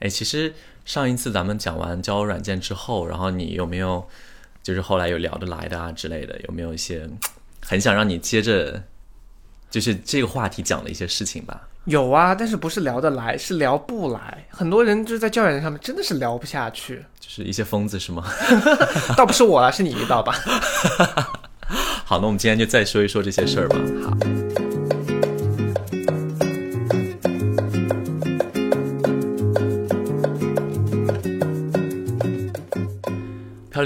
哎，其实上一次咱们讲完交友软件之后，然后你有没有就是后来有聊得来的啊之类的？有没有一些很想让你接着就是这个话题讲的一些事情吧？有啊，但是不是聊得来，是聊不来。很多人就是在交友软件上面真的是聊不下去，就是一些疯子是吗？倒不是我了，是你遇到吧？好，那我们今天就再说一说这些事儿吧。好。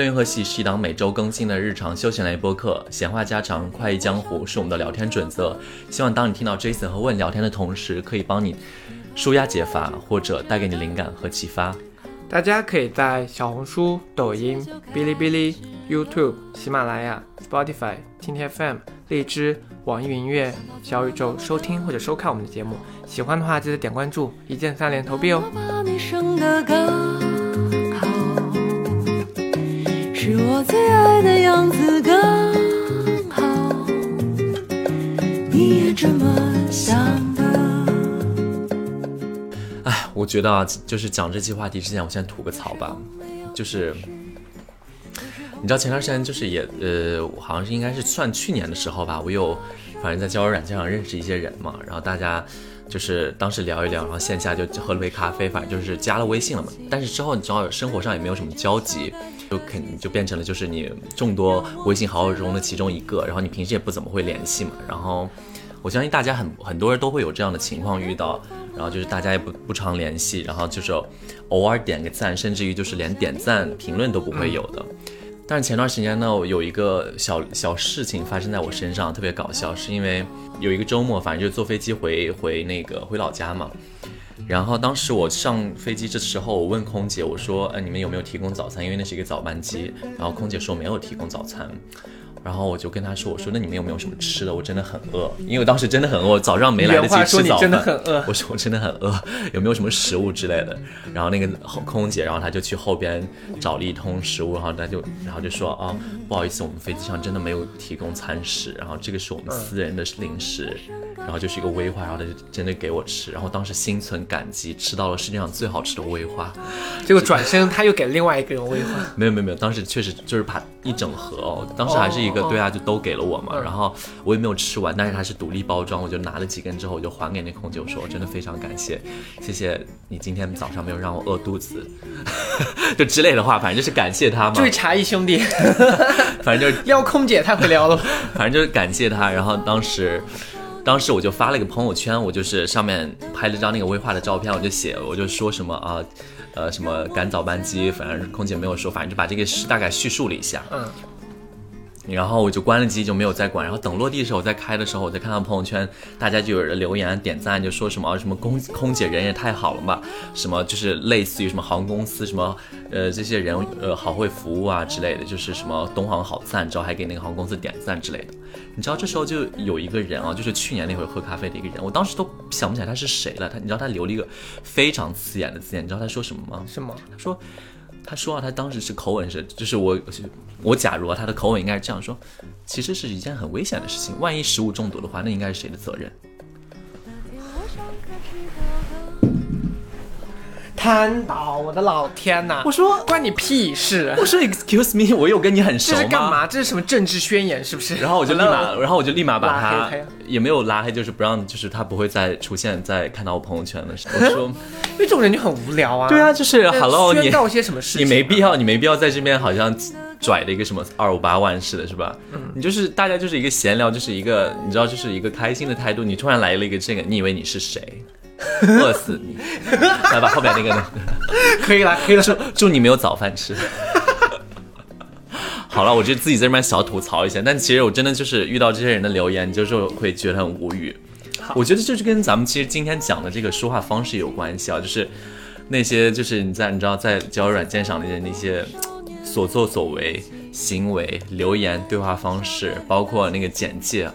漂流银河系是一档每周更新的日常休闲类播客，闲话家常、快意江湖是我们的聊天准则。希望当你听到 Jason 和问聊天的同时，可以帮你舒压解乏，或者带给你灵感和启发。大家可以在小红书、抖音、哔哩哔哩、YouTube、喜马拉雅、Spotify、蜻蜓 FM、荔枝、网易云音乐、小宇宙收听或者收看我们的节目。喜欢的话，记得点关注，一键三连投币哦。最爱的样子刚好，你也这么想的。哎，我觉得啊，就是讲这期话题之前，我先吐个槽吧。就是你知道前段时间就是也呃，我好像是应该是算去年的时候吧，我有反正在交友软件上认识一些人嘛，然后大家就是当时聊一聊，然后线下就喝了杯咖啡，反正就是加了微信了嘛。但是之后你知道生活上也没有什么交集，就肯定就变成了就是你众多微信好友中的其中一个，然后你平时也不怎么会联系嘛，然后。我相信大家很很多人都会有这样的情况遇到，然后就是大家也不不常联系，然后就是偶尔点个赞，甚至于就是连点赞评论都不会有的。但是前段时间呢，有一个小小事情发生在我身上，特别搞笑，是因为有一个周末，反正就坐飞机回回那个回老家嘛。然后当时我上飞机的时候，我问空姐，我说，呃，你们有没有提供早餐？因为那是一个早班机。然后空姐说没有提供早餐。然后我就跟她说，我说那你们有没有什么吃的？我真的很饿，因为我当时真的很饿，早上没来得及吃早饭。真的很饿我说我真的很饿，有没有什么食物之类的？然后那个空姐，然后她就去后边找了一通食物，然后她就然后就说啊，不好意思，我们飞机上真的没有提供餐食，然后这个是我们私人的零食，然后就是一个威化，然后他就真的给我吃，然后当时心存感激，吃到了世界上最好吃的威化。结果转身他又给另外一个人威化，没有没有没有，当时确实就是把一整盒哦，当时还是一个哦对啊，就都给了我嘛。嗯然后我也没有吃完，但是它是独立包装，我就拿了几根之后，我就还给那空姐，我说我真的非常感谢，谢谢你今天早上没有让我饿肚子，就之类的话，反正就是感谢他嘛这，位茶艺兄弟 反正就是撩空姐太会撩了。反正就是感谢他。然后当时，当时我就发了一个朋友圈，我就是上面拍了张那个威化的照片，我就写，我就说什么啊，呃，什么赶早班机，反正空姐没有说，反正就把这个事大概叙述了一下。嗯，然后我就关了机，就没有再管。然后等落地的时候，我再开的时候，我再看到朋友圈，大家就有人留言点赞，就说什么啊什么空空姐人也太好了吧，什么就是类似于什么航空公司什么呃这些人呃好会服务啊之类的，就是什么东航好赞，之后还给那个航空公司点赞之类的。你知道这时候就有一个人啊，就是去年那会喝咖啡的一个人，我当时都想不起来他是谁了。他你知道他留了一个非常刺眼的字眼，你知道他说什么吗？什么？他说，他说啊，他当时是口吻是，就是我我假如啊，他的口吻应该是这样说，其实是一件很危险的事情，万一食物中毒的话，那应该是谁的责任？贪倒，我的老天呐！我说关你屁事！我说 Excuse me，我有跟你很熟吗？这是干嘛？这是什么政治宣言？是不是？然后我就立马，然后我就立马把拉他黑他也没有拉黑，就是不让，就是他不会再出现在看到我朋友圈的时候。我说，因为这种人就很无聊啊。对啊，就是呃 Hello，你些什么事情？啊你没必。要，你没必要在这边好像拽的一个什么二五八万似的，是吧？嗯你就是大家就是一个闲聊，就是一个你知道，就是一个开心的态度。你突然来了一个这个，你以为你是谁？饿死你！来吧后面那个呢？可以了，可以了。祝祝你没有早饭吃。好了，我就自己在这边小吐槽一下，但其实我真的就是遇到这些人的留言，就是会觉得很无语。我觉得就是跟咱们其实今天讲的这个说话方式有关系啊，就是那些就是你在你知道在交友软件上的那些所作所为、行为、留言、对话方式，包括那个简介，啊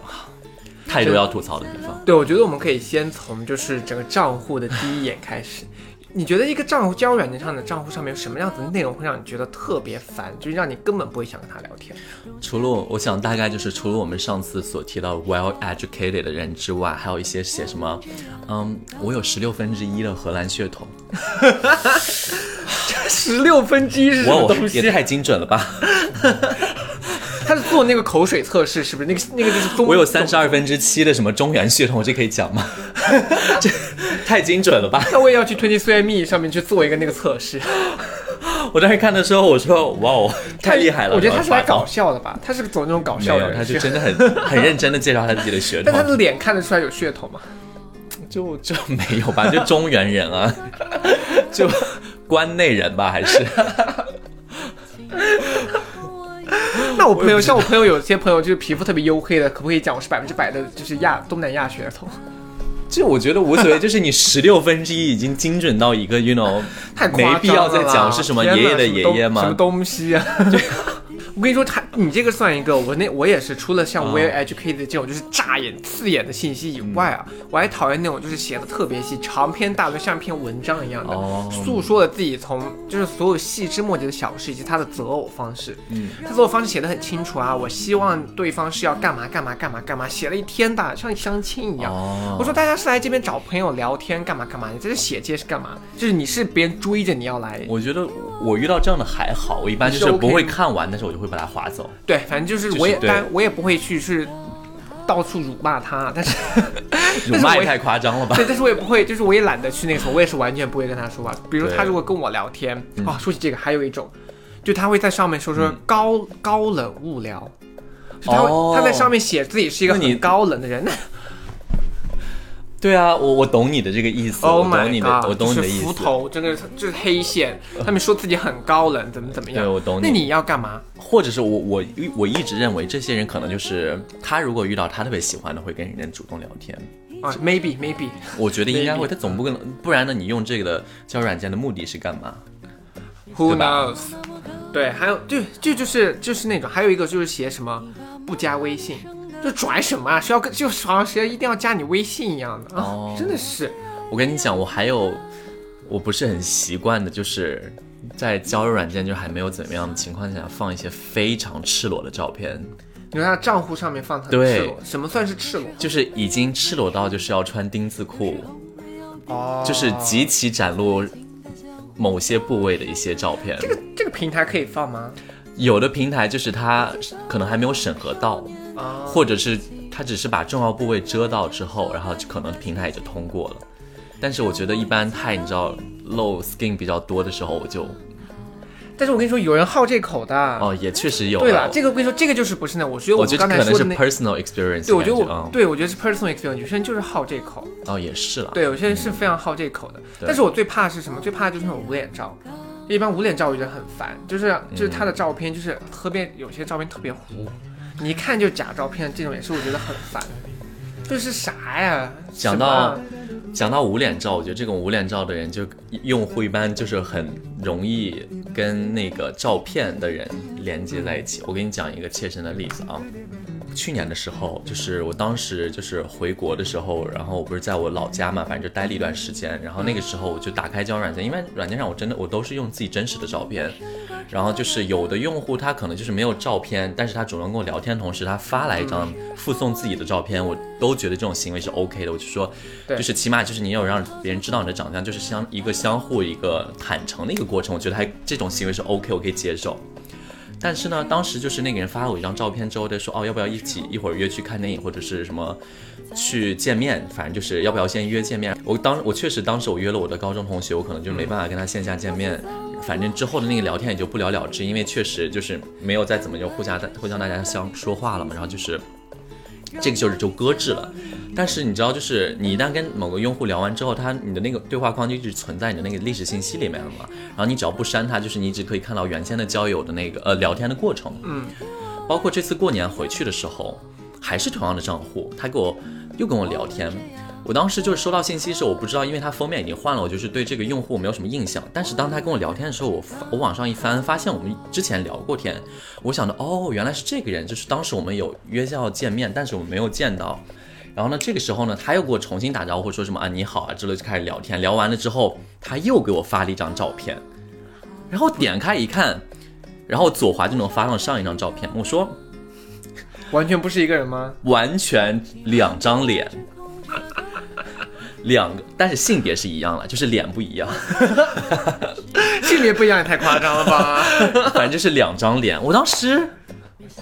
太多要吐槽的地方。对，我觉得我们可以先从就是整个账户的第一眼开始。你觉得一个账户交友软件上的账户上面有什么样子的内容会让你觉得特别烦，就是让你根本不会想跟他聊天？除了我我想大概就是除了我们上次所提到 well educated 的人之外，还有一些写什么，嗯，我有十六分之一的荷兰血统，十六分之一是什么东西也？太精准了吧！他是做那个口水测试，是不是？那个那个就是中我有三十二分之七的什么中原血统，我这可以讲吗？这太精准了吧！那我也要去 Twenty Three Me 上面去做一个那个测试，我当时看的时候，我说哇哦，太厉害了！我觉得他是来搞笑的吧，他是走那种搞，笑的他就真的很很认真的介绍他自己的血统但他，的脸看得出来有血统吗？就就没有吧，就中原人啊，就关内人吧，还是那我朋友像我朋友有些朋友就是皮肤特别黝黑的，可不可以讲我是百分之百的就是亚东南亚血统？这我觉得无所谓，就是你十六分之一已经精准到一个，you know，太夸张了没必要再讲是什么爷爷的爷爷什么？东西啊？我跟你说，他你这个算一个，我那我也是，除了像啊 well educated 这种就是扎眼刺眼的信息以外啊，我还讨厌那种就是写的特别细，长篇大论，像一篇文章一样的，哦诉说了自己从就是所有细枝末节的小事以及他的择偶方式。嗯，他择偶方式写的很清楚啊，我希望对方是要干嘛干嘛干嘛干嘛，写了一天大，像相亲一样。哦我说大家是来这边找朋友聊天干嘛干嘛？你在这写这些是干嘛？就是你是别人追着你要来，我觉得我遇到这样的还好，我一般就是不会看完，但是我就会把它划走。对，反正就是我也，对但我也不会去是到处辱骂他，但是 辱骂也太夸张了吧？对，但是我也不会，就是我也懒得去那个时候，我也是完全不会跟他说话。比如他如果跟我聊天，嗯哦，说起这个，还有一种，就他会在上面说说高、高冷无聊，就他、哦他在上面写自己是一个很高冷的人。对啊，我我懂你的这个意思 Oh 我懂你的，god！我懂你的意思。浮头，真的是就是黑线，他们说自己很高冷，怎么怎么样。对我懂你那你要干嘛？或者是我我我一直认为这些人可能就是他如果遇到他特别喜欢的，会跟人家主动聊天。啊，maybe maybe，我觉得应该会他总不可能，不然呢？你用这个的交友软件的目的是干嘛？Who knows？对，还有就就就是就是那种，还有一个就是写什么不加微信，就拽什么啊？是要跟就是好像谁一定要加你微信一样的啊！哦真的是，我跟你讲，我还有我不是很习惯的，就是在交友软件就还没有怎么样的情况下，放一些非常赤裸的照片，你说他账户上面放的很对赤裸，什么算是赤裸？就是已经赤裸到就是要穿丁字裤，哦，就是极其展露某些部位的一些照片。这个这个平台可以放吗？有的平台就是它可能还没有审核到，啊，或者是他只是把重要部位遮到之后，然后就可能平台也就通过了。但是我觉得一般太你知道露 skin 比较多的时候，我就但是我跟你说，有人好这口的。哦也确实有对了，这个我跟你说，这个就是不是呢？我觉得我们刚觉得可能是才说的那，personal experience 对，我觉得我对我觉得是 personal experience，有些人就是好这口。哦也是了。对，有些人是非常好这口的。对但是我最怕是什么？最怕就是那种无脸照。一般无脸照我觉得很烦，就是就是他的照片就是特别有些照片特别糊，你一看就假照片，这种也是我觉得很烦。这是啥呀？讲到讲到无脸照，我觉得这种无脸照的人，就用户一般就是很容易跟那个照片的人连接在一起。我给你讲一个切身的例子啊，去年的时候，就是我当时就是回国的时候，然后我不是在我老家嘛，反正就待了一段时间，然后那个时候我就打开交友软件，因为软件上我真的我都是用自己真实的照片，然后就是有的用户他可能就是没有照片，但是他主动跟我聊天，同时他发来一张附送自己的照片，我都觉得这种行为是 OK 的。我就说，对就是起码就是你有让别人知道你的长相，就是相一个相互一个坦诚的一个过程，我觉得还这种行为是 OK，我可以接受。但是呢，当时就是那个人发了我一张照片之后，他说哦，要不要一起一会儿约去看电影或者是什么去见面，反正就是要不要先约见面。我当我确实当时我约了我的高中同学，我可能就没办法跟他线下见面。反正之后的那个聊天也就不了了之，因为确实就是没有再怎么就互相互相大家相说话了嘛，然后就是这个就是就搁置了。但是你知道，就是你一旦跟某个用户聊完之后，他你的那个对话框就一直存在你的那个历史信息里面了嘛。然后你只要不删它，就是你一直可以看到原先的交友的那个呃聊天的过程。嗯，包括这次过年回去的时候，还是同样的账户，他给我又跟我聊天。我当时就是收到信息的时候，我不知道，因为他封面已经换了，我就是对这个用户没有什么印象。但是当他跟我聊天的时候，我我往上一翻，发现我们之前聊过天。我想到，哦，原来是这个人，就是当时我们有约要见面，但是我们没有见到。然后呢，这个时候呢，他又给我重新打招呼，说什么啊你好啊之类，就开始聊天。聊完了之后，他又给我发了一张照片，然后点开一看，然后左滑就能发上上一张照片。我说完全不是一个人吗？完全两张脸，两个，但是性别是一样了，就是脸不一样，性别不一样也太夸张了吧？反正就是两张脸。我当时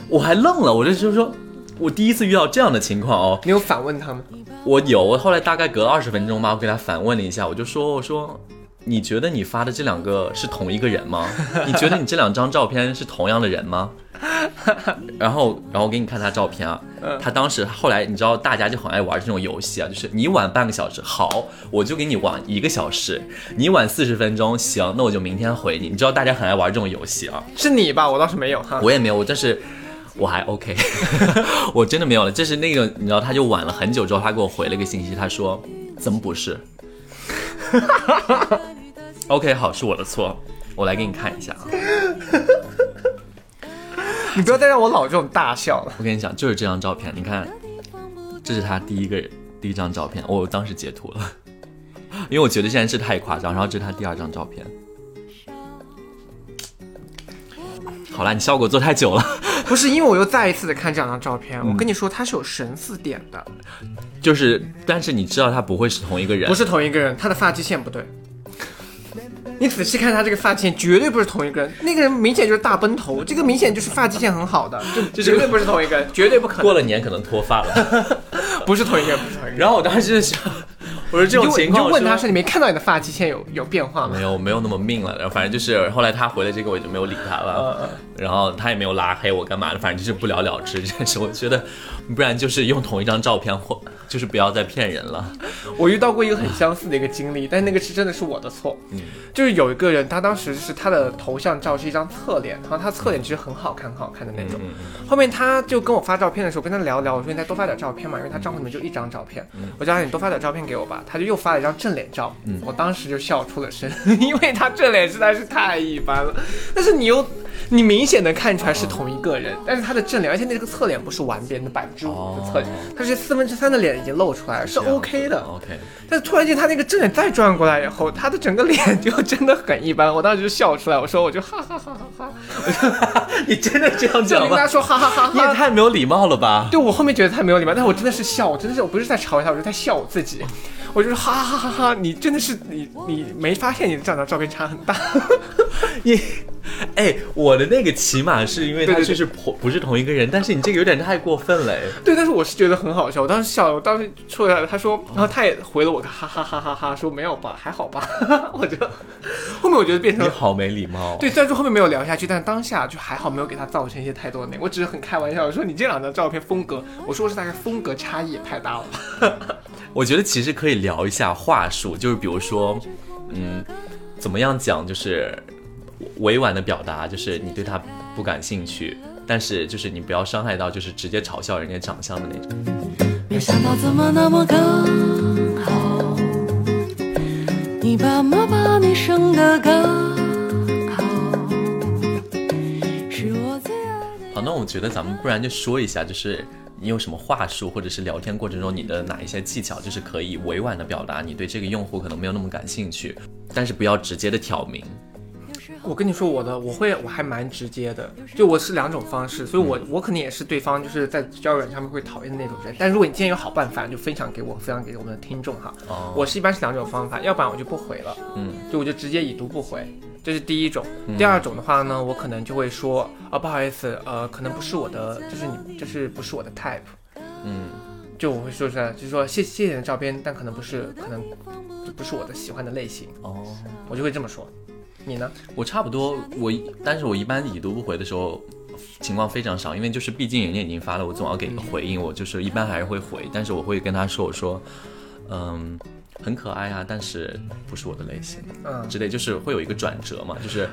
我还愣了，我就就是说，我第一次遇到这样的情况哦。你有反问他吗？我有，我后来大概隔了二十分钟吧，我给他反问了一下，我就说，我说，你觉得你发的这两个是同一个人吗？你觉得你这两张照片是同样的人吗？然后，然后我给你看他照片啊，他当时后来你知道大家就很爱玩这种游戏啊，就是你晚半个小时，好，我就给你晚一个小时；你晚四十分钟，行，那我就明天回你。你知道大家很爱玩这种游戏啊，是你吧？我倒是没有哈。我也没有，我但是我还 OK，我真的没有了。这是那个你知道，他就晚了很久之后，他给我回了一个信息，他说怎么不是？OK，好，是我的错，我来给你看一下啊。你不要再让我老这种大笑了。我跟你讲，就是这张照片，你看，这是他第一个第一张照片，我当时截图了，因为我觉得现在是太夸张。然后这是他第二张照片。好啦，你效果做太久了，不是因为我又再一次的看这两张照片，我跟你说他是有神似点的，就是，但是你知道他不会是同一个人，不是同一个人，他的发际线不对。你仔细看他这个发际线，绝对不是同一个人。那个人明显就是大奔头，这个明显就是发际线很好的，就绝对不是同一个人，绝对不可能。过了年可能脱发了。不是同一个人，不是同一个人。然后我当时就想，我说这种情况，你就问他说你没看到你的发际线有有变化吗没？有没有那么命了，然后反正就是后来他回了这个，我就没有理他了，然后他也没有拉黑我干嘛的，反正就是不了了之这件事。我觉得，不然就是用同一张照片，或就是不要再骗人了。我遇到过一个很相似的一个经历，但那个是真的是我的错。嗯，就是有一个人，他当时是他的头像照是一张侧脸，然后他侧脸其实很好看，很好看的那种。后面他就跟我发照片的时候，跟他聊聊，我说你再多发点照片嘛，因为他账户里面就一张照片。我叫他你多发点照片给我吧，他就又发了一张正脸照。我当时就笑出了声，因为他正脸实在是太一般了。但是你又你明显的看出来是同一个人，但是他的正脸，而且那个侧脸不是完边的百分之五的侧脸，他是四分之三的脸已经露出来了，是 OK 的。OK，但是突然间他那个正脸再转过来以后，他的整个脸就真的很一般，我当时就笑出来，我说我就哈哈哈哈哈，你真的这样就讲吗？跟他说哈哈哈哈你也。太没有礼貌了吧！对我后面觉得太没有礼貌，但是我真的是笑，我真的是我不是在嘲笑他，我是在笑我自己，我就说哈哈哈哈哈，你真的是你你没发现你的这两张照片差很大，你，哎，我的那个起码是因为他就是不不是同一个人，但是你这个有点太过分了。哎对，但是我是觉得很好笑，我当时笑了，我当时出来了，他说，然后他也回了我个哈哈哈哈哈，说没有吧，还好吧，我就后面我觉得变成你好没礼貌。对，虽然说后面没有聊下去，但当下就还好，没有给他造成一些太多的那个。我只是很开玩笑，我说你这两张照片风格，我说是大概风格差异也太大了吧。我觉得其实可以聊一下话术，就是比如说，嗯，怎么样讲，就是委婉的表达，就是你对他不感兴趣，但是就是你不要伤害到，就是直接嘲笑人家长相的那种。没想到怎么那么刚好，你爸妈把你生得刚好，是我最爱的。好，那我觉得咱们不然就说一下，就是你有什么话术，或者是聊天过程中你的哪一些技巧，就是可以委婉的表达你对这个用户可能没有那么感兴趣，但是不要直接的挑明。我跟你说我的，我会我还蛮直接的，就我是两种方式，所以我我可能也是对方就是在交友软件上面会讨厌的那种人。但如果你今天有好办法，就分享给我，分享给我们的听众哈。哦我是一般是两种方法，要不然我就不回了。嗯，就我就直接已读不回，这是第一种。第二种的话呢，我可能就会说，啊，不好意思，呃，可能不是我的，就是你，就是不是我的 type。嗯，就我会说出来，就是说谢谢谢你的照片，但可能不是，可能就不是我的喜欢的类型，哦。我就会这么说。你呢？我差不多，我但是我一般已读不回的时候，情况非常少，因为就是毕竟人家已经发了，我总要给个回应，我就是一般还是会回，但是我会跟他说，我说，嗯，很可爱啊，但是不是我的类型嗯，之类，就是会有一个转折嘛，就是。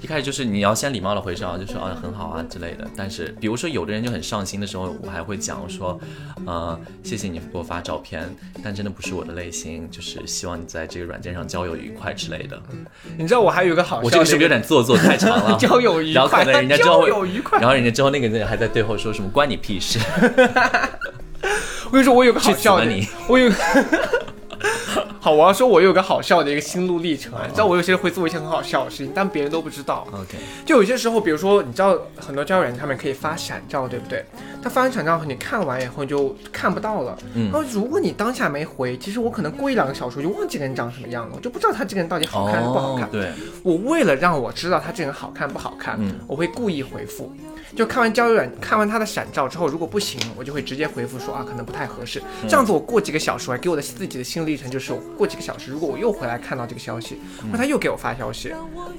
一开始就是你要先礼貌的回上，就说啊很好啊之类的。但是比如说有的人就很上心的时候，我还会讲说，呃谢谢你给我发照片，但真的不是我的类型，就是希望你在这个软件上交友愉快之类的。你知道我还有一个好笑，我这个是不是有点做作太长了？交友愉快，然后可能人家之后 交友愉快。然后人家之后那个人还在最后说什么关你屁事？我跟你说，我有个好笑的你，我有个。好，我要说，我有个好笑的一个心路历程啊。你知道，我有些人会做一些很好笑的事情，但别人都不知道。OK，就有些时候，比如说，你知道很多交友软件上面可以发闪照，对不对？他发完闪照后，你看完以后你就看不到了。嗯然后如果你当下没回，其实我可能过一两个小时我就忘记这个人长什么样了，我就不知道他这个人到底好看还是不好看。哦对，我为了让我知道他这个人好看不好看，嗯我会故意回复。就看完交友软，看完他的闪照之后，如果不行，我就会直接回复说啊，可能不太合适。嗯这样子，我过几个小时，我还给我的自己的心路历程就是，我过几个小时，如果我又回来看到这个消息，或者他又给我发消息，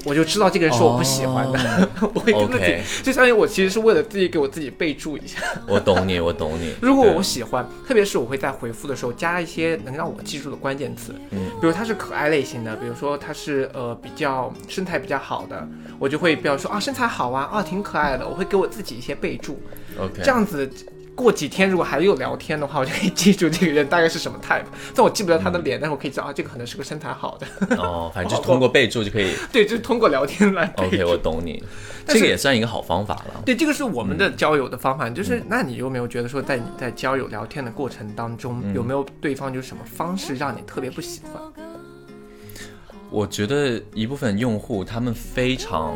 我就知道这个人是我不喜欢的，我会跟自己就相当于我其实是为了自己给我自己备注一下。我懂你，我懂你。如果我喜欢，特别是我会在回复的时候加一些能让我记住的关键词，嗯比如他是可爱类型的，比如说他是呃比较身材比较好的，我就会比较说啊身材好啊啊挺可爱的，我会给我自己一些备注，OK，这样子。过几天如果还有聊天的话，我就可以记住这个人大概是什么 type。但我记不得他的脸，但是我可以知道啊，这个可能是个身材好的。哦，反正就是通过备注就可以。对，就是通过聊天来备 OK，我懂你，这个也算一个好方法了。对，这个是我们嗯的交友的方法。就是，那你有没有觉得说，在你在交友聊天的过程当中，嗯有没有对方就是什么方式让你特别不喜欢？我觉得一部分用户他们非常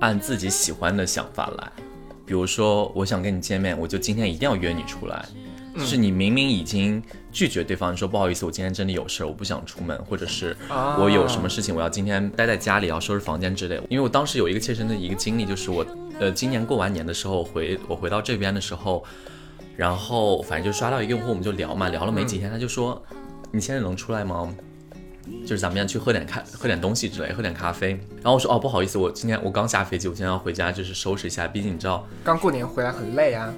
按自己喜欢的想法来，比如说我想跟你见面，我就今天一定要约你出来。就是你明明已经拒绝对方，说不好意思，我今天真的有事儿，我不想出门，或者是啊我有什么事情，我要今天待在家里，要收拾房间之类。因为我当时有一个切身的一个经历，就是我呃今年过完年的时候回我回到这边的时候，然后反正就刷到一个用户，我们就聊嘛，聊了没几天，他就说你现在能出来吗？就是咱们要去喝点咖喝点东西之类，喝点咖啡。然后我说哦不好意思，我今天我刚下飞机，我今天要回家，就是收拾一下，毕竟你知道，刚过年回来很累啊，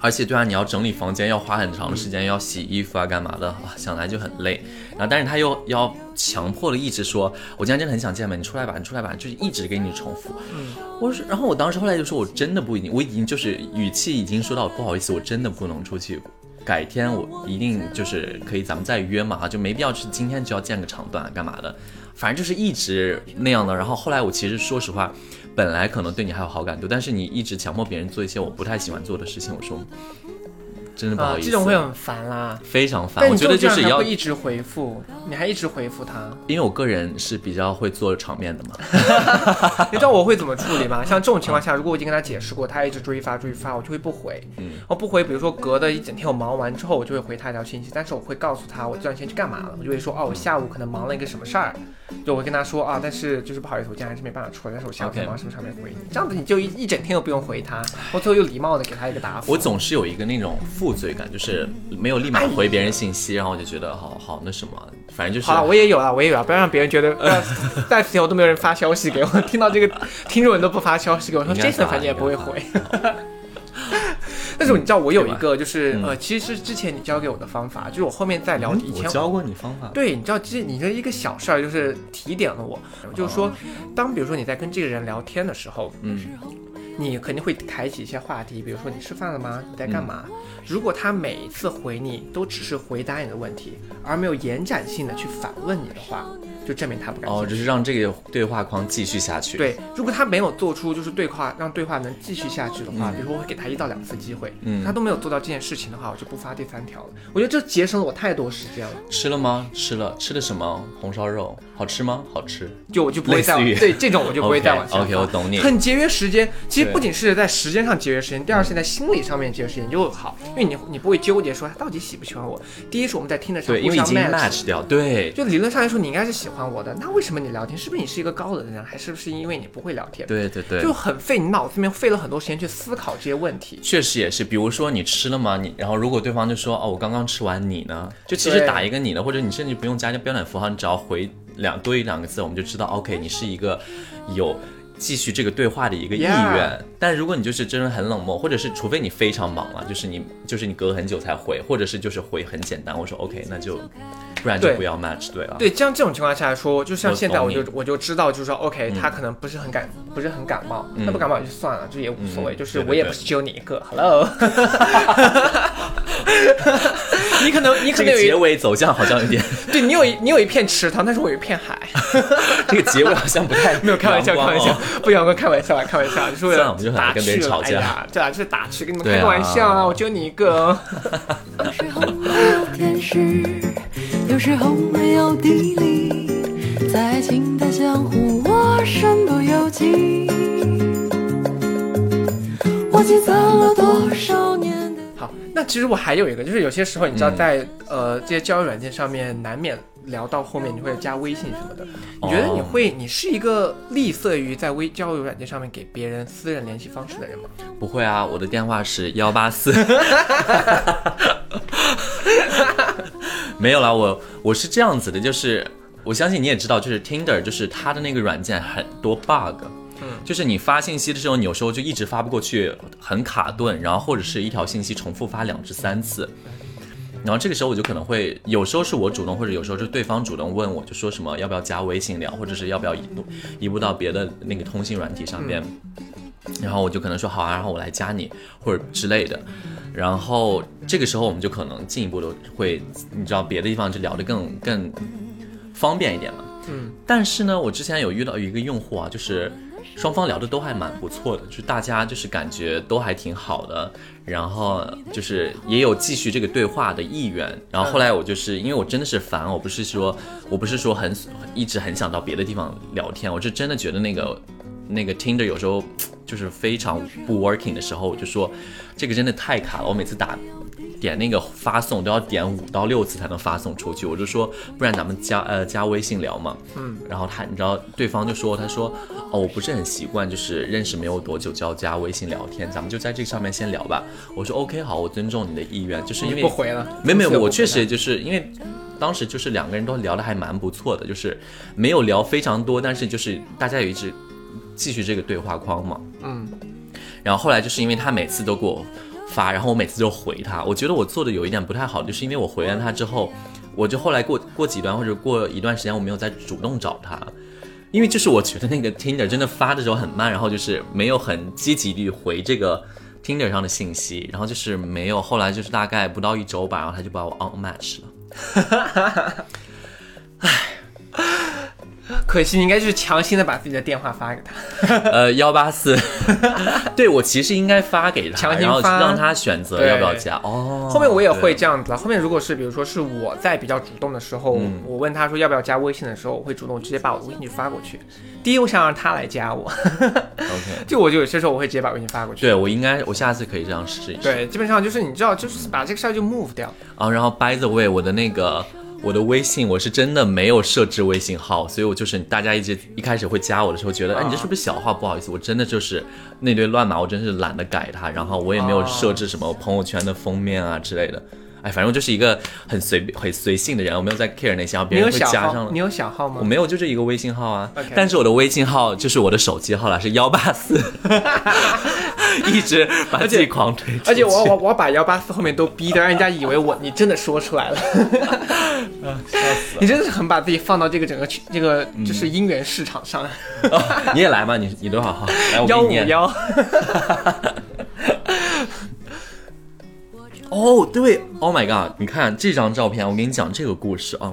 而且对啊，你要整理房间，要花很长的时间，要洗衣服啊，干嘛的，啊想来就很累。然后但是他又要强迫的一直说，我今天真的很想见面，你出来吧，你出来吧，就是一直给你重复。嗯我说，然后我当时后来就说，我真的不一定，我已经就是语气已经说到不好意思，我真的不能出去。改天我一定就是可以，咱们再约嘛哈，就没必要去今天就要见个长短干嘛的，反正就是一直那样的。然后后来我其实说实话，本来可能对你还有好感度，但是你一直强迫别人做一些我不太喜欢做的事情，我说真的不好啊，意思，这种会很烦啦。非常烦。但我觉得就是要一直回复，你还一直回复他，因为我个人是比较会做场面的嘛，你知道我会怎么处理吗？像这种情况下，如果我已经跟他解释过，他一直追发追发，我就会不回。嗯我不回，比如说隔的一整天我忙完之后，我就会回他一条信息，但是我会告诉他我这段时间去干嘛了，我就会说哦，我下午可能忙了一个什么事儿，就我会跟他说啊，但是就是不好意思，我今天还是没办法出来，但是我下午在 OK 忙什么事儿没回你，这样子你就一一整天都不用回他，我最后又礼貌的给他一个答复。我总是有一个那种负罪感，就是没有立马回别人信息，然后我就觉得好好那什么，反正就是好了，我也有了，我也有了，不要让别人觉得，呃在此以后都没有人发消息给我，听到这个听众人都不发消息给我，说应该 Jason 反正也不会回。但是你知道我有一个就是嗯。呃，其实是之前你教给我的方法，就是我后面在聊以前我教过你方法，对，你知道，其实你的一个小事儿就是提点了我，就是说，当比如说你在跟这个人聊天的时候，嗯，你肯定会开启一些话题，比如说你吃饭了吗？你在干嘛？如果他每一次回你都只是回答你的问题，而没有延展性的去反问你的话，就证明他不感兴哦，趣。只是让这个对话框继续下去。，对，如果他没有做出就是对话让对话能继续下去的话，比如说我会给他一到两次机会，嗯他都没有做到这件事情的话，我就不发第三条了。我觉得这节省了我太多时间了，吃了吗？吃了，吃的什么？红烧肉，好吃吗？好吃。就我就不会再对这种我就不会再往下 OK，发 我懂你很节约时间。其实对不仅是在时间上节约时间，第二是在心理上面节约时间就好，因为你你不会纠结说他到底喜不喜欢我。第一是我们在听得上对，因互相为已经 match。掉。对，就理论上来说，你应该是喜欢我的，那为什么你聊天？是不是你是一个高冷的人，还是不是因为你不会聊天？对对对，就很费你脑子里面费了很多时间去思考这些问题。确实也是，比如说你吃了吗？你然后如果对方就说哦我刚刚吃完，你呢？就其实打一个你呢，或者你甚至不用加标点符号，你只要回两多一两个字，我们就知道 OK 你是一个有继续这个对话的一个意愿。但如果你就是真的很冷漠，或者是除非你非常忙了，就是你就是你隔很久才回，或者是就是回很简单，我说 OK 那就不然就不要 match 对了。对，像这种情况下来说，就像现在我就我就知道，就是说，OK，、嗯。他可能不是很感不是很感冒，嗯。那不感冒也就算了，就也无所谓，嗯就是我也不是只有你一个，Hello，你可能你可这个结能有一尾走向好像有点，对你有一你有一片池塘，但是我有一片海，这个结尾好像不太没有开玩笑，开玩笑 不想跟，开玩笑啊，开玩笑，就是为了打跟别人趣了吵架哎呀对啊，就是打趣，跟你们开个玩笑啊，我只有你一个哦。时候会有天使，有时候没有地理，在爱情的江湖，我身不由己。我积攒了多少年的。好，那其实我还有一个，就是有些时候你知道嗯在、呃这些交友软件上面，难免聊到后面你会加微信什么的。你觉得你哦会，你是一个吝啬于在微交友软件上面给别人私人联系方式的人吗？不会啊，我的电话是幺八四。没有啦，我我是这样子的，就是我相信你也知道，就是 Tinder，就是它的那个软件很多 bug。嗯，就是你发信息的时候，你有时候就一直发不过去，很卡顿，然后或者是一条信息重复发两至三次，然后这个时候我就可能会，有时候是我主动，或者有时候是对方主动问我，就说什么要不要加微信聊，或者是要不要移步移步到别的那个通信软体上边，然后我就可能说好啊，然后我来加你或者之类的，然后这个时候我们就可能进一步的会，你知道别的地方就聊得更更方便一点嘛。嗯，但是呢，我之前有遇到一个用户啊，就是双方聊的都还蛮不错的，就是大家就是感觉都还挺好的，然后就是也有继续这个对话的意愿。然后后来我就是因为我真的是烦，我不是说我不是说很一直很想到别的地方聊天，我是真的觉得那个那个 Tinder 有时候就是非常不 working 的时候，我就说这个真的太卡了，我每次打。点那个发送都要点五到六次才能发送出去，我就说不然咱们加呃加微信聊嘛，嗯，然后他你知道对方就说他说哦我不是很习惯就是认识没有多久就要加微信聊天，咱们就在这个上面先聊吧。我说 OK 好，我尊重你的意愿，就是因为不回了。没有没有，我确实就是因为当时就是两个人都聊得还蛮不错的，就是没有聊非常多，但是就是大家有一直继续这个对话框嘛，嗯，然后后来就是因为他每次都给我发，然后我每次就回他，我觉得我做的有一点不太好，就是因为我回完他之后，我就后来过过几段或者过一段时间，我没有再主动找他。因为就是我觉得那个 Tinder 真的发的时候很慢，然后就是没有很积极地回这个 Tinder 上的信息，然后就是没有，后来就是大概不到一周吧，然后他就把我 unmatch 了。哈哈哈！哈，唉可惜你应该就是强行的把自己的电话发给他。呃，幺八四，对我其实应该发给他，强行然后发让他选择要不要加。哦，后面我也会这样子了。后面如果是比如说是我在比较主动的时候，嗯我问他说要不要加微信的时候，我会主动直接把我的微信就发过去。第一，我想让他来加我，OK。就我就有些时候我会直接把微信发过去。对我应该，我下次可以这样试一试。对，基本上就是你知道，就是把这个事儿就 move 掉。啊，然后 by the way，我的那个我的微信我是真的没有设置微信号，所以我就是大家一直一开始会加我的时候，觉得哎你这是不是小号？不好意思，我真的就是那堆乱码，我真是懒得改它，然后我也没有设置什么朋友圈的封面啊之类的。哎，反正我就是一个很随很随性的人，我没有在 care 那些，然后别人会？加上了你。有小号吗？我没有，就这一个微信号啊但是我的微信号就是我的手机号了，是幺八四，一直把自己狂推。而且我我我把幺八四后面都逼的，让人家以为我你真的说出来了。啊，笑死你真的是很把自己放到这个整个群这个就是姻缘市场上，哦你也来嘛？你你多少号？来，我给幺五。幺。哦，对，Oh my god！你看这张照片，我给你讲这个故事啊。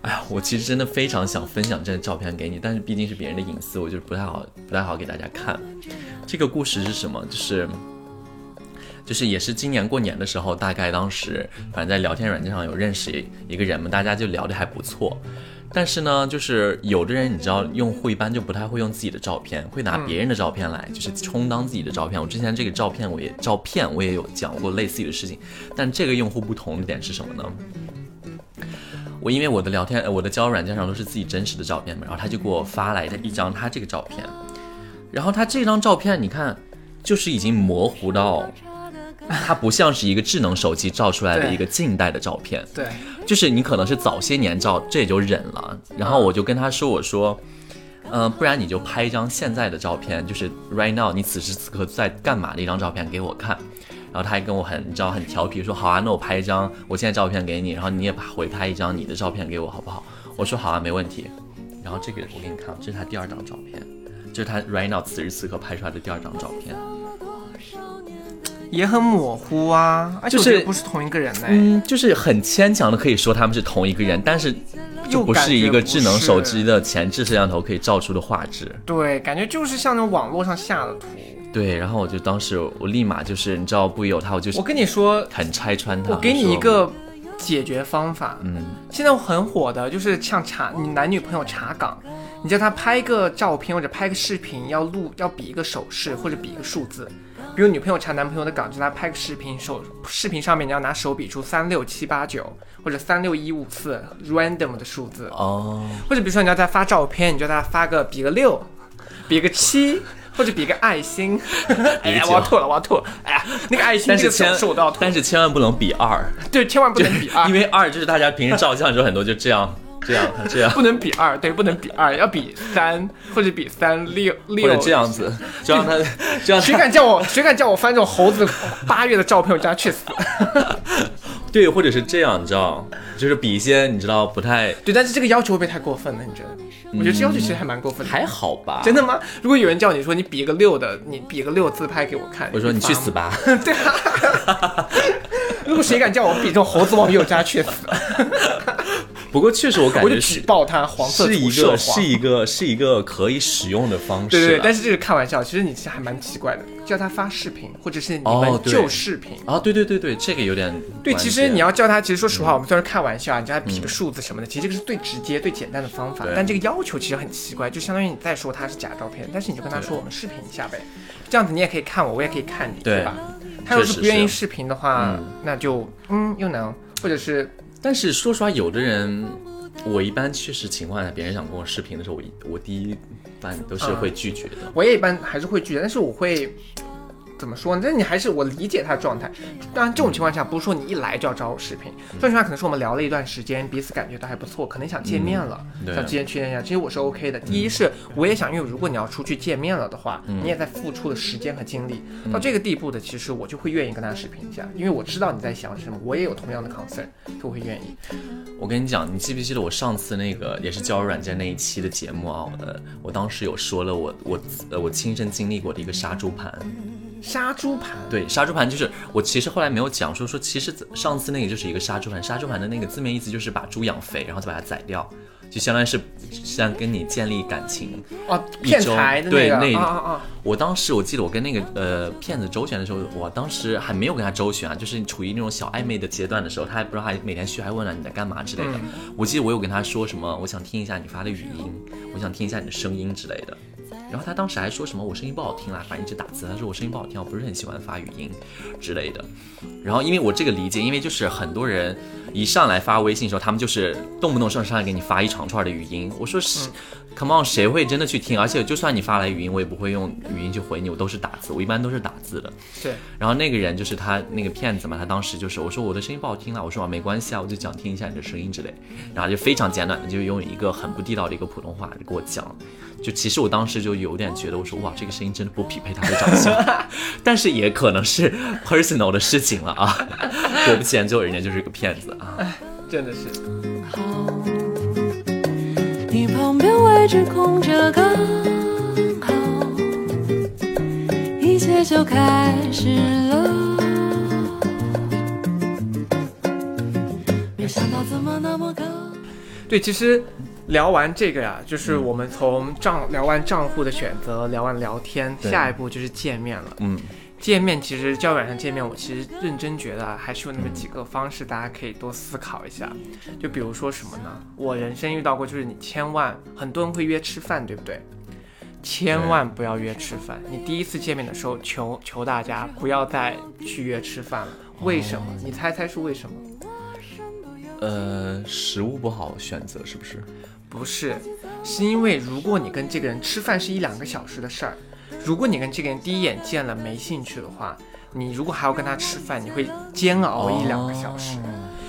哎呀，我其实真的非常想分享这张照片给你，但是毕竟是别人的隐私，我就不太好，不太好给大家看。这个故事是什么？就是，就是也是今年过年的时候，大概当时反正在聊天软件上有认识一个人嘛，大家就聊得还不错。但是呢，就是有的人你知道，用户一般就不太会用自己的照片，会拿别人的照片来，就是充当自己的照片。我之前这个照片我也照片我也有讲过类似的事情，但这个用户不同的点是什么呢？我因为我的聊天，我的交友软件上都是自己真实的照片嘛，然后他就给我发来的一张他这个照片，然后他这张照片你看，就是已经模糊到，它不像是一个智能手机照出来的一个近代的照片，对，就是你可能是早些年照，这也就忍了。然后我就跟他说，我说，呃，不然你就拍一张现在的照片，就是 right now 你此时此刻在干嘛的一张照片给我看。然后他还跟我很，你知道很调皮，说好啊，那我拍一张我现在照片给你，然后你也回拍一张你的照片给我，好不好？我说好啊，没问题。然后这个我给你看，这是他第二张照片，这是他 right now 此时此刻拍出来的第二张照片。也很模糊啊，而且不是同一个人呢、嗯，就是很牵强的可以说他们是同一个人，但是就又不是一个智能手机的前置摄像头可以照出的画质。对，感觉就是像那种网络上下的图。对，然后我就当时我立马就是你知道不有他，我就我跟你说，很拆穿他。我给你一个解决方法，嗯，现在很火的就是像查你男女朋友查岗，你叫他拍个照片或者拍个视频，要录要比一个手势或者比一个数字。比如女朋友查男朋友的岗，就他拍个视频，手视频上面你要拿手比出三六七八九或者三六一五四 random 的数字，哦，或者比如说你要他发照片，你就叫他发个比个六，比个七。或者比个爱心，哎呀，我要吐了，我要吐了！哎呀，那个爱心这个但是千手势我都要吐，但是千万不能比二，对，千万不能比二，因为二就是大家平时照相的时候很多就这样这样 这样，不能比二，对，不能比二，要比三或者比三六六，或者这样子，就让他这样谁敢叫我谁敢叫我翻这种猴子八月的照片，我叫他去死！对，或者是这样，你知道，就是比一些你知道不太对，但是这个要求会不会太过分了？你觉得？我觉得这要求其实还蛮过分的。还好吧？真的吗？如果有人叫你说你比一个六的，你比个六自拍给我看，我说你去死吧！吧！对啊，如果谁敢叫我比这种猴子网友，我叫他去死！不过确实我感觉是举报他黄色是一个是一个是一个可以使用的方式。对对对，但是这是开玩笑，其实你其实还蛮奇怪的，叫他发视频，或者是你们就视频。啊，对对对对，这个有点对，其实你要叫他，其实说实话，我们虽然开玩笑啊，你叫他比个数字什么的，其实这个是最直接、最简单的方法。但这个要求其实很奇怪，就相当于你再说他是假照片，但是你就跟他说我们视频一下呗，这样子你也可以看我，我也可以看你，对对吧？他要是不愿意视频的话，嗯。那就嗯又能，或者是但是说实话，有的人，我一般确实情况下，别人想跟我视频的时候，我一我第一般都是会拒绝的。我也一般还是会拒绝，但是我会。怎么说呢？但是你还是我理解他的状态。当然，这种情况下不是说你一来就要找我视频，这种情况可能是我们聊了一段时间，彼此感觉都还不错，可能想见面了，对想之前确认一下。其实我是 OK 的。第一是我也想，因为如果你要出去见面了的话，你也在付出了时间和精力，到这个地步的，其实我就会愿意跟他视频一下，因为我知道你在想什么，我也有同样的 concern，就会愿意。我跟你讲，你记不记得我上次那个也是交友软件那一期的节目啊？呃，我当时有说了我我呃我亲身经历过的一个杀猪盘。杀猪盘，对，杀猪盘就是我其实后来没有讲说说，其实上次那个就是一个杀猪盘，杀猪盘的那个字面意思就是把猪养肥，然后再把它宰掉，就相当于是像跟你建立感情。哦，骗财的那个，对那啊啊啊！我当时我记得我跟那个呃骗子周旋的时候，我当时还没有跟他周旋啊，就是处于那种小暧昧的阶段的时候，他还不知道还每天嘘寒问了你在干嘛之类的。我记得我有跟他说什么，我想听一下你发的语音，我想听一下你的声音之类的。然后他当时还说什么我声音不好听啦，反正一直打字。他说我声音不好听，我不是很喜欢发语音之类的。然后因为我这个理解，因为就是很多人一上来发微信的时候，他们就是动不动上上来给你发一长串的语音。我说是、o m e on，谁会真的去听？而且就算你发来语音，我也不会用语音去回你，我都是打字，我一般都是打字的。对，然后那个人就是他那个骗子嘛，他当时就是我说我的声音不好听了，我说啊没关系啊，我就想听一下你的声音之类，然后就非常简短的就用一个很不地道的一个普通话就给我讲，就其实我当时就有点觉得我说哇这个声音真的不匹配他的长相，但是也可能是 personal 的事情了啊，果不其然最后人家就是个骗子啊，真的是。好，你旁边位置空着刚好，一切就开始了。没想到怎么那么刚。对，其实聊完这个呀，就是我们从账聊完账户的选择，聊完聊天，下一步就是见面了。嗯见面其实交友软件见面，我其实认真觉得啊还是有那么几个方式，大家可以多思考一下。就比如说什么呢？我人生遇到过，就是你千万很多人会约吃饭，对不对？千万不要约吃饭。你第一次见面的时候，求求大家不要再去约吃饭了。为什么？你猜猜是为什么？呃食物不好选择是不是？不是，是因为如果你跟这个人吃饭是一两个小时的事儿，如果你跟这个人第一眼见了没兴趣的话，你如果还要跟他吃饭，你会煎熬一两个小时。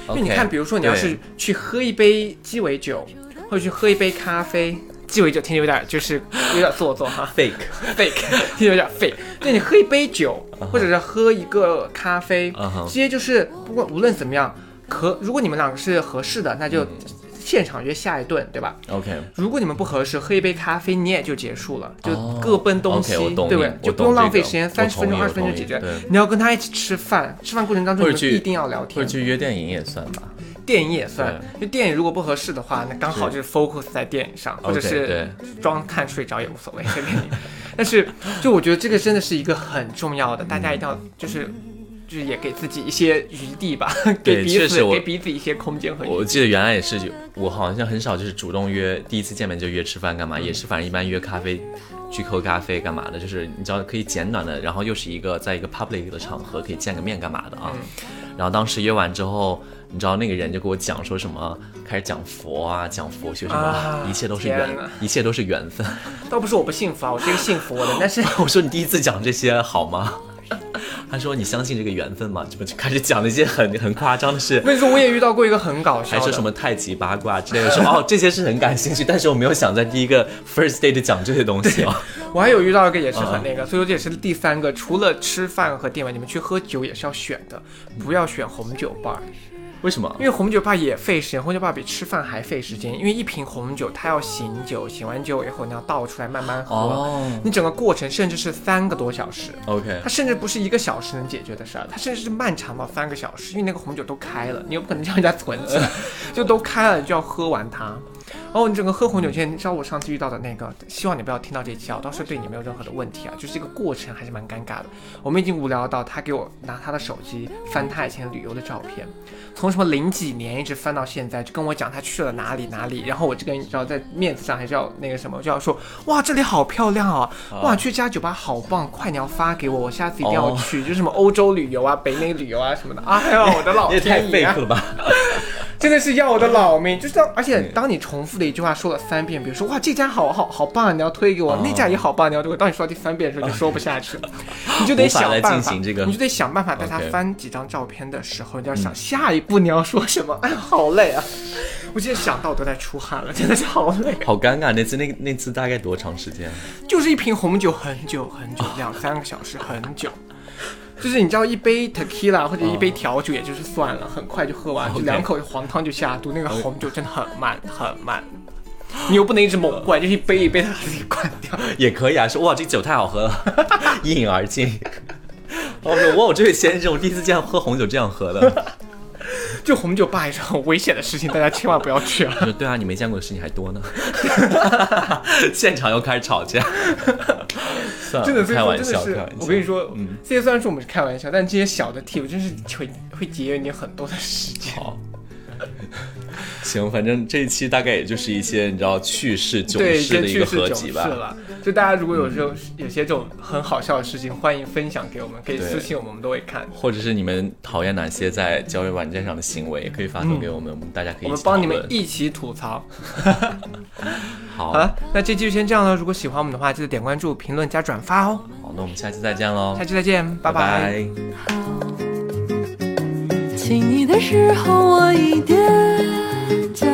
因为你看，比如说你要是去喝一杯鸡尾酒，或者去喝一杯咖啡，鸡尾酒听着有点就是有点做作哈。Fake，，fake，听着有点 fake。就你喝一杯酒，或者是喝一个咖啡，嗯哼这些就是不管无论怎么样，可如果你们两个是合适的，那就现场约下一顿，对吧？OK，如果你们不合适，喝一杯咖啡你也就结束了，就哦各奔东西对不对？就不用浪费时间，我三十分钟、二十分钟解决。你要跟他一起吃饭，吃饭过程当中你们一定要聊天或者。去约电影也算吧。电影也算，因为电影如果不合适的话，那刚好就是 focus 在电影上，或者是装看睡着也无所谓。但是就我觉得这个真的是一个很重要的，大家一定要就是。就是也给自己一些余地吧，给彼此给彼此一些空间和余地。我记得原来也是，我好像很少就是主动约，第一次见面就约吃饭干嘛，也是反正一般约咖啡，去喝咖啡干嘛的，就是你知道可以简短的，然后又是一个在一个 public 的场合可以见个面干嘛的啊。然后当时约完之后，你知道那个人就给我讲说什么，开始讲佛啊，讲佛学什么，啊一切都是缘，一切都是缘分。倒不是我不信佛啊，我是一个信佛的，但是我说你第一次讲这些好吗？他说你相信这个缘分吗？这不就开始讲了一些很很夸张的事我，跟你说，我也遇到过一个很搞笑的，还说什么太极八卦之类的，说哦这些是很感兴趣，但是我没有想在第一个 first date 讲这些东西哦。我还有遇到一个也是很嗯那个，所以说这也是第三个，除了吃饭和店外，你们去喝酒也是要选的，不要选红酒 bar，为什么因？为红酒 bar 也费时间，红酒 bar 比吃饭还费时间，因为一瓶红酒它要醒酒，醒完酒以后你要倒出来慢慢喝，哦你整个过程甚至是三个多小时。，OK，它甚至不是一个小时能解决的事儿，它甚至是漫长到三个小时，因为那个红酒都开了，你又不可能叫人家存起来，就都开了，你就要喝完它。然后你整个喝红酒之前，你知道我上次遇到的那个，希望你不要听到这期啊，我到时候对你没有任何的问题啊，就是这个过程还是蛮尴尬的。我们已经无聊到他给我拿他的手机翻他以前旅游的照片，从什么零几年一直翻到现在，就跟我讲他去了哪里哪里。然后我这个人你知道在面子上还是要那个什么，就要说哇这里好漂亮哦，哇去这家酒吧好棒，快你要发给我，我下次一定要哦去，就什么欧洲旅游啊、北美旅游啊什么的。哎呀，我的老 你也太天爷啊 fake！了吧？真的是要我的老命，就是当，而且当你重复的一句话说了三遍，比如说哇这家好好好棒，你要推给我，哦那家也好棒，你要推给我。当你说到第三遍的时候，就说不下去了，你就得想办法，这个你就得想办法带他翻几张照片的时候，你就要想下一步你要说什么。哎呀，好累啊！我现在想到我都在出汗了，真的是好累。好尴尬，那次那那次大概多长时间？就是一瓶红酒很久很久，两三个小时很久。就是你知道一杯 tequila 或者一杯调酒，也就是算了，很快就喝完，就两口黄汤就下肚。那个红酒真的很慢很慢，你又不能一直猛灌，就是一杯一杯的把自己灌掉。也可以啊，说哇这酒太好喝了，一饮而尽。我说哇，我这位先生，我第一次见喝红酒这样喝的。就红酒吧也是很危险的事情，大家千万不要去啊！对啊，你没见过的事情还多呢。现场又开始吵架，真的，所以开玩笑，说真的是我跟你说，嗯这些虽然说我们是开玩笑，但这些小的 tip 真是会会节约你很多的时间。好。行，反正这一期大概也就是一些你知道趣事囧对，事的一个合集吧。就大家如果有这种有些这种很好笑的事情，欢迎分享给我们，可以私信我们，我们都会看。或者是你们讨厌哪些在交友软件上的行为，也可以发送给我们，我们大家可以我们帮你们一起吐槽。好好了，那这期就先这样了。如果喜欢我们的话，记得点关注、评论、加转发哦。好，那我们下期再见喽下，期再见，拜拜好，亲你的时候我一踮脚